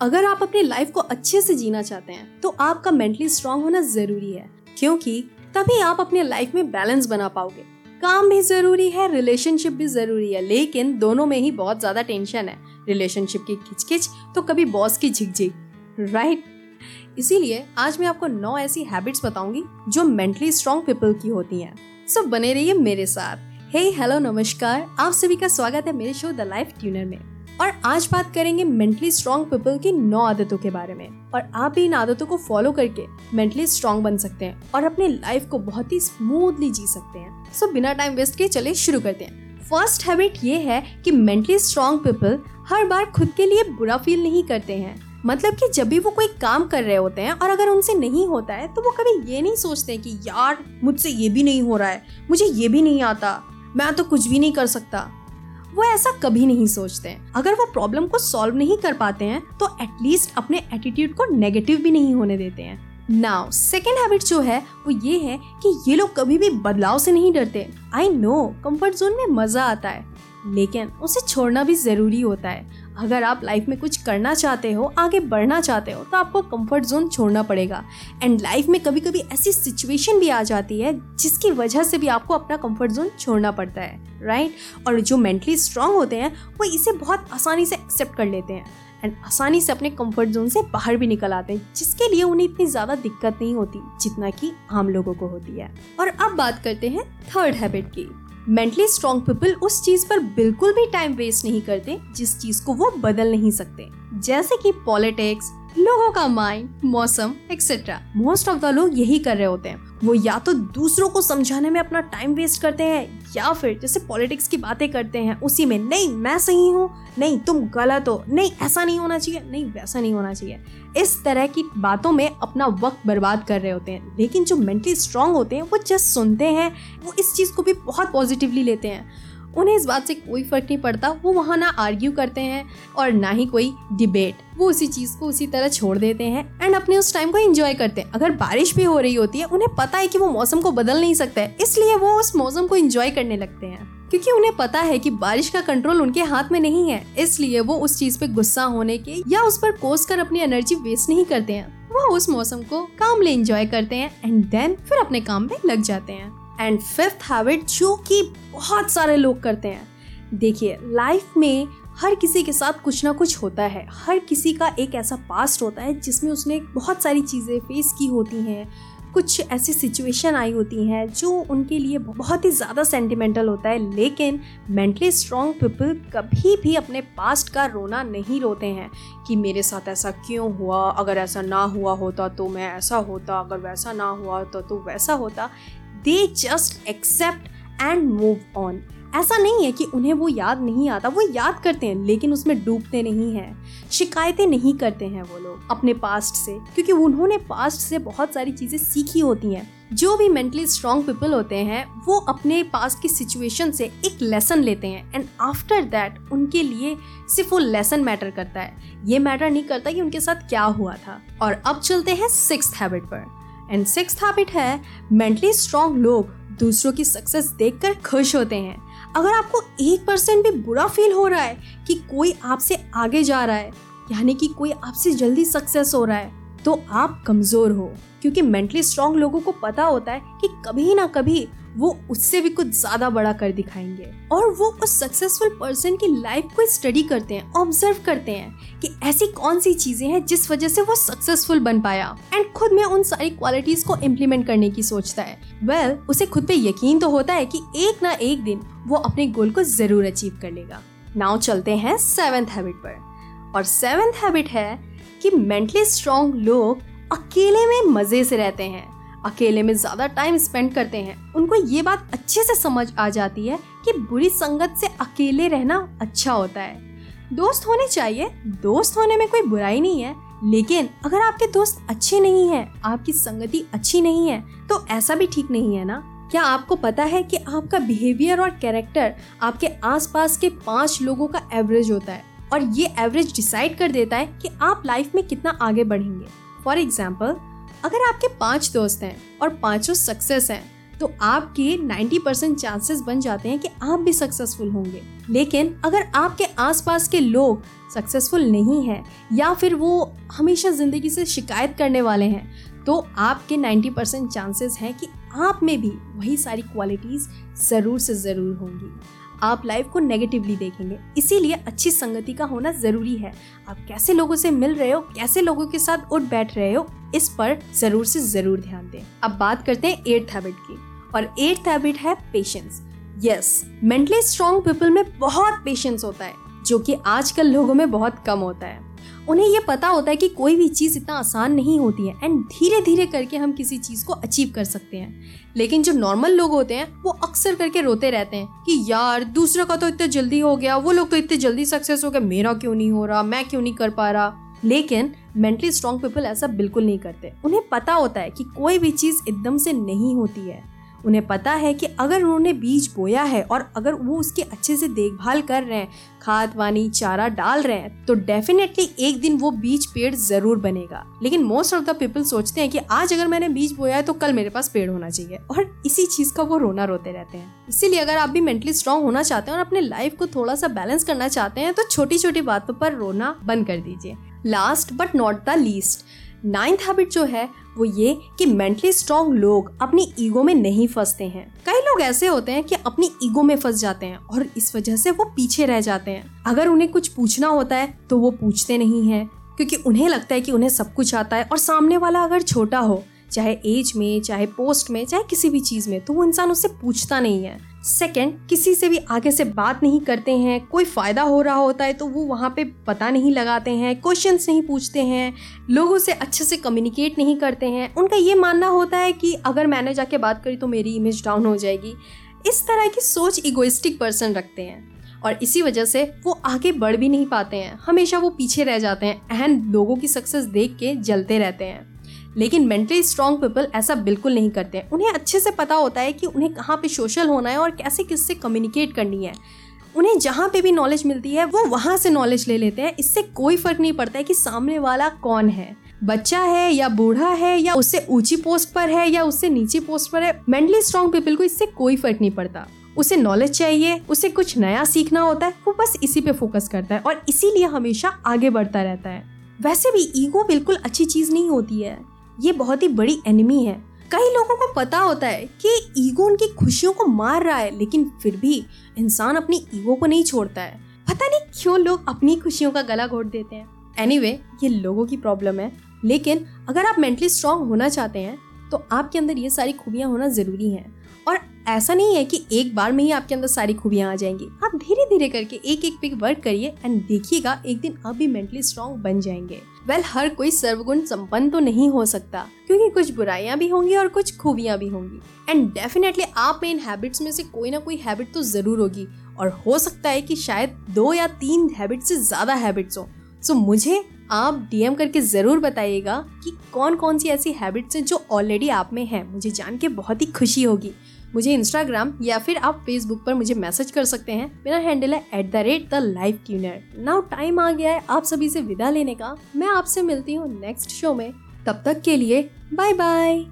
अगर आप अपनी लाइफ को अच्छे से जीना चाहते हैं तो आपका मेंटली स्ट्रांग होना ज़रूरी है। क्योंकि तभी आप अपने लाइफ में बैलेंस बना पाओगे। काम भी ज़रूरी है रिलेशनशिप भी ज़रूरी है, लेकिन दोनों में ही बहुत ज़्यादा टेंशन है। रिलेशनशिप की खिचखिच तो कभी बॉस की झिकझिक राइट इसीलिए आज मैं आपको नौ ऐसी हैबिट्स बताऊँगी, जो मेंटली स्ट्रांग पीपल की होती हैं। सो बने रहिए मेरे साथ। हे हेलो नमस्कार। आप सभी का स्वागत है मेरे शो द लाइफ ट्यूनर में। और आज बात करेंगे मेंटली स्ट्रॉन्ग पीपल की नौ आदतों के बारे में। और आप भी इन आदतों को फॉलो करके मेंटली स्ट्रॉन्ग बन सकते हैं और अपनी लाइफ को बहुत ही स्मूथली जी सकते हैं। सो बिना टाइम वेस्ट के चले शुरू करते हैं। फ़र्स्ट हैबिट ये है कि मेंटली स्ट्रॉन्ग पीपल हर बार खुद के लिए बुरा फील नहीं करते हैं। मतलब कि जब भी वो कोई काम कर रहे होते हैं और अगर उनसे नहीं होता है तो वो कभी ये नहीं सोचते कि, यार, मुझसे ये भी नहीं हो रहा है, मुझे ये भी नहीं आता, मैं तो कुछ भी नहीं कर सकता। वो ऐसा कभी नहीं सोचते। अगर वो प्रॉब्लम को सॉल्व नहीं कर पाते हैं तो एटलीस्ट अपने एटीट्यूड को नेगेटिव भी नहीं होने देते हैं। नाउ सेकेंड हैबिट जो है, वो ये है कि ये लोग कभी भी बदलाव से नहीं डरते। आई नो कंफर्ट जोन में मज़ा आता है, लेकिन उसे छोड़ना भी ज़रूरी होता है। अगर आप लाइफ में कुछ करना चाहते हो, आगे बढ़ना चाहते हो तो आपको कंफर्ट जोन छोड़ना पड़ेगा। एंड लाइफ में कभी कभी ऐसी सिचुएशन भी आ जाती है, जिसकी वजह से भी आपको अपना कंफर्ट जोन छोड़ना पड़ता है राइट? और जो मेंटली स्ट्रांग होते हैं, वो इसे बहुत आसानी से एक्सेप्ट कर लेते हैं। एंड आसानी से अपने कंफर्ट जोन से बाहर भी निकल आते हैं, जिसके लिए उन्हें इतनी ज़्यादा दिक्कत नहीं होती, जितना कि आम लोगों को होती है। और अब बात करते हैं थर्ड हैबिट की। मेंटली स्ट्रॉन्ग पीपल उस चीज़ पर बिल्कुल भी टाइम वेस्ट नहीं करते, जिस चीज़ को वो बदल नहीं सकते। जैसे कि पॉलिटिक्स लोगों का माइंड मौसम एक्सेट्रा मोस्ट ऑफ़ द लोग यही कर रहे होते हैं। वो या तो दूसरों को समझाने में अपना टाइम वेस्ट करते हैं, या फिर जैसे पॉलिटिक्स की बातें करते हैं, उसी में, नहीं, मैं सही हूँ, नहीं, तुम गलत हो, नहीं, ऐसा नहीं होना चाहिए, नहीं, वैसा नहीं होना चाहिए। इस तरह की बातों में अपना वक्त बर्बाद कर रहे होते हैं। लेकिन जो मेंटली स्ट्रांग होते हैं, वो जस्ट सुनते हैं, वो इस चीज़ को भी बहुत पॉजिटिवली लेते हैं। उन्हें इस बात से कोई फ़र्क नहीं पड़ता, वो वहाँ ना आर्ग्यू करते हैं और ना ही कोई डिबेट वो उसी चीज़ को उसी तरह छोड़ देते हैं एंड अपने उस टाइम को एंजॉय करते हैं। अगर बारिश भी हो रही होती है, उन्हें पता है कि वो मौसम को बदल नहीं सकता है, इसलिए वो उस मौसम को एंजॉय करने लगते हैं। क्योंकि उन्हें पता है कि बारिश का कंट्रोल उनके हाथ में नहीं है, इसलिए वो उस चीज़ पे गुस्सा होने के या उस पर कोस कर अपनी एनर्जी वेस्ट नहीं करते हैं। वो उस मौसम को कामले एंजॉय करते हैं एंड देन फिर अपने काम में लग जाते हैं। एंड फिफ्थ हैबिट जो कि बहुत सारे लोग करते हैं। देखिए लाइफ में हर किसी के साथ कुछ ना कुछ होता है। हर किसी का एक ऐसा पास्ट होता है, जिसमें उसने बहुत सारी चीज़ें फेस की होती हैं। कुछ ऐसी सिचुएशन आई होती हैं, जो उनके लिए बहुत ही ज़्यादा सेंटिमेंटल होता है। लेकिन मेंटली स्ट्रॉन्ग पीपल कभी भी अपने पास्ट का रोना नहीं रोते हैं कि मेरे साथ ऐसा क्यों हुआ? अगर ऐसा ना हुआ होता तो मैं ऐसा होता, अगर वैसा ना हुआ तो तो वैसा होता। They just accept and move on ऐसा नहीं है कि उन्हें वो याद नहीं आता। वो याद करते हैं, लेकिन उसमें डूबते नहीं हैं। शिकायतें नहीं करते हैं वो लोग अपने पास्ट से, क्योंकि उन्होंने पास्ट से बहुत सारी चीज़ें सीखी होती हैं। जो भी मेंटली स्ट्रॉन्ग पीपल होते हैं, वो अपने पास की सिचुएशन से एक लेसन लेते हैं। एंड आफ्टर दैट उनके लिए सिर्फ़ वो लेसन मैटर करता है। ये मैटर नहीं करता कि उनके साथ क्या हुआ था। और अब चलते हैं सिक्स हैबिट पर। एंड सिक्स हैबिट है मेंटली स्ट्रॉन्ग लोग दूसरों की सक्सेस देखकर खुश होते हैं। अगर आपको एक परसेंट भी बुरा फील हो रहा है कि कोई आपसे आगे जा रहा है, यानी कि कोई आपसे जल्दी सक्सेस हो रहा है तो आप कमज़ोर हो। क्योंकि मेंटली स्ट्रांग लोगों को पता होता है कि कभी ना कभी वो उससे भी कुछ ज़्यादा बड़ा कर दिखाएँगे। और वो उस सक्सेसफुल पर्सन की लाइफ को स्टडी करते हैं ऑब्ज़र्व करते हैं कि ऐसी कौन सी चीज़ें हैं जिस वजह से वो सक्सेसफुल बन पाया। एंड खुद में उन सारी क्वालिटीज को इम्प्लीमेंट करने की सोचता है। वेल well, उसे खुद पे यकीन तो होता है कि एक ना एक दिन वो अपने गोल को ज़रूर अचीव कर लेगा। नाउ चलते हैं सेवेंथ हैबिट पर। और सेवेंथ हैबिट है कि मेंटली स्ट्रॉन्ग लोग अकेले में मज़े से रहते हैं। अकेले में ज़्यादा टाइम स्पेंड करते हैं। उनको ये बात अच्छे से समझ आ जाती है कि बुरी संगत से अकेले रहना अच्छा होता है। दोस्त होने चाहिए दोस्त होने में कोई बुराई नहीं है लेकिन अगर आपके दोस्त अच्छे नहीं हैं, आपकी संगति अच्छी नहीं है तो ऐसा भी ठीक नहीं है ना? क्या आपको पता है कि आपका बिहेवियर और कैरेक्टर आपके आसपास के पाँच लोगों का एवरेज होता है? और ये एवरेज डिसाइड कर देता है कि आप लाइफ में कितना आगे बढ़ेंगे। फॉर एग्ज़ाम्पल अगर आपके पाँच दोस्त हैं और पाँचों सक्सेस हैं तो आपके 90 परसेंट चांसेस बन जाते हैं कि आप भी सक्सेसफुल होंगे। लेकिन अगर आपके आसपास के लोग सक्सेसफुल नहीं हैं, या फिर वो हमेशा ज़िंदगी से शिकायत करने वाले हैं तो आपके 90 परसेंट चांसेस हैं कि आप में भी वही सारी क्वालिटीज़ ज़रूर से ज़रूर होंगी। आप लाइफ को नेगेटिवली देखेंगे। इसीलिए अच्छी संगति का होना ज़रूरी है। आप कैसे लोगों से मिल रहे हो, कैसे लोगों के साथ उठ बैठ रहे हो, इस पर ज़रूर से ज़रूर ध्यान दें। अब बात करते हैं एट्थ हैबिट की, और एट्थ हैबिट है patience yes mentally strong people में बहुत पेशेंस होता है, जो कि आजकल लोगों में बहुत कम होता है। उन्हें ये पता होता है कि कोई भी चीज़ इतना आसान नहीं होती है एंड धीरे धीरे करके हम किसी चीज़ को अचीव कर सकते हैं। लेकिन जो नॉर्मल लोग होते हैं, वो अक्सर करके रोते रहते हैं कि यार, दूसरा का तो इतना जल्दी हो गया, वो लोग तो इतने जल्दी सक्सेस हो गए, मेरा क्यों नहीं हो रहा, मैं क्यों नहीं कर पा रहा? लेकिन मेंटली स्ट्रॉन्ग पीपल ऐसा बिल्कुल नहीं करते। उन्हें पता होता है कि कोई भी चीज़ एकदम से नहीं होती है। उन्हें पता है कि अगर उन्होंने बीज बोया है और अगर वो उसकी अच्छे से देखभाल कर रहे हैं, खाद, पानी, चारा डाल रहे हैं तो डेफिनेटली एक दिन वो बीज पेड़ ज़रूर बनेगा। लेकिन मोस्ट ऑफ़ द पीपल सोचते हैं कि आज अगर मैंने बीज बोया है तो कल मेरे पास पेड़ होना चाहिए और इसी चीज़ का वो रोना रोते रहते हैं। इसीलिए अगर आप भी मेंटली स्ट्रांग होना चाहते हैं और अपने लाइफ को थोड़ा सा बैलेंस करना चाहते हैं तो छोटी छोटी बातों पर रोना बंद कर दीजिए। Last but not the least ninth habit जो है वो ये कि मेंटली स्ट्रॉन्ग लोग अपनी ईगो में नहीं फंसते हैं। कई लोग ऐसे होते हैं कि अपनी ईगो में फंस जाते हैं और इस वजह से वो पीछे रह जाते हैं। अगर उन्हें कुछ पूछना होता है तो वो पूछते नहीं है, क्योंकि उन्हें लगता है कि उन्हें सब कुछ आता है और सामने वाला अगर छोटा हो चाहे एज में, चाहे पोस्ट में, चाहे किसी भी चीज़ में तो वो इंसान उससे पूछता नहीं है। सेकेंड किसी से भी आगे से बात नहीं करते हैं, कोई फ़ायदा हो रहा होता है तो वो वहाँ पे पता नहीं लगाते हैं क्वेश्चंस नहीं पूछते हैं, लोगों से अच्छे से कम्युनिकेट नहीं करते हैं। उनका ये मानना होता है कि अगर मैंने जाके बात करी तो मेरी इमेज डाउन हो जाएगी। इस तरह की सोच इगोइस्टिक पर्सन रखते हैं। और इसी वजह से वो आगे बढ़ भी नहीं पाते हैं। हमेशा वो पीछे रह जाते हैं एंड लोगों की सक्सेस देख के जलते रहते हैं। लेकिन मेंटली स्ट्रॉन्ग पीपल ऐसा बिल्कुल नहीं करते हैं। उन्हें अच्छे से पता होता है कि उन्हें कहाँ पे सोशल होना है और कैसे किससे कम्युनिकेट करनी है। उन्हें जहाँ पे भी नॉलेज मिलती है, वो वहाँ से नॉलेज ले लेते हैं। इससे कोई फ़र्क नहीं पड़ता है कि सामने वाला कौन है। बच्चा है या बूढ़ा है या उससे ऊँची पोस्ट पर है या उससे नीची पोस्ट पर है मेंटली स्ट्रॉन्ग पीपल को इससे कोई फ़र्क नहीं पड़ता। उसे नॉलेज चाहिए, उसे कुछ नया सीखना होता है, वो बस इसी पे फोकस करता है और इसीलिए हमेशा आगे बढ़ता रहता है। वैसे भी ईगो बिल्कुल अच्छी चीज़ नहीं होती है। ये बहुत ही बड़ी एनिमी है। कई लोगों को पता होता है कि ईगो उनकी खुशियों को मार रहा है लेकिन फिर भी इंसान अपनी ईगो को नहीं छोड़ता है। पता नहीं क्यों लोग अपनी खुशियों का गला घोट देते हैं। एनीवे anyway, ये लोगों की प्रॉब्लम है। लेकिन अगर आप मेंटली स्ट्रांग होना चाहते हैं तो आपके अंदर ये सारी खूबियाँ होना ज़रूरी हैं। ऐसा नहीं है कि एक बार में ही आपके अंदर सारी खूबियाँ आ जाएँगी। आप धीरे धीरे करके एक एक पिक वर्क करिए एंड देखिएगा एक दिन आप भी मेंटली स्ट्रांग बन जाएँगे। वेल well, हर कोई सर्वगुण संपन्न तो नहीं हो सकता क्योंकि कुछ बुराइयाँ भी होंगी और कुछ खूबियाँ भी होंगी। एंड डेफिनेटली आप में इन हैबिट्स में से कोई ना कोई हैबिट तो ज़रूर होगी। और हो सकता है कि शायद दो या तीन हैबिट से ज़्यादा हैबिट्स हो। सो so, मुझे आप डीएम करके ज़रूर बताइएगा कि कौन कौन सी ऐसी हैबिट्स हैं जो ऑलरेडी आप में हैं। मुझे जान के बहुत ही खुशी होगी। मुझे इंस्टाग्राम या फिर आप फेसबुक पर मुझे मैसेज कर सकते हैं। मेरा हैंडल है at the rate the life tuner now time आ गया है आप सभी से विदा लेने का। मैं आपसे मिलती हूँ नेक्स्ट शो में। तब तक के लिए बाय बाय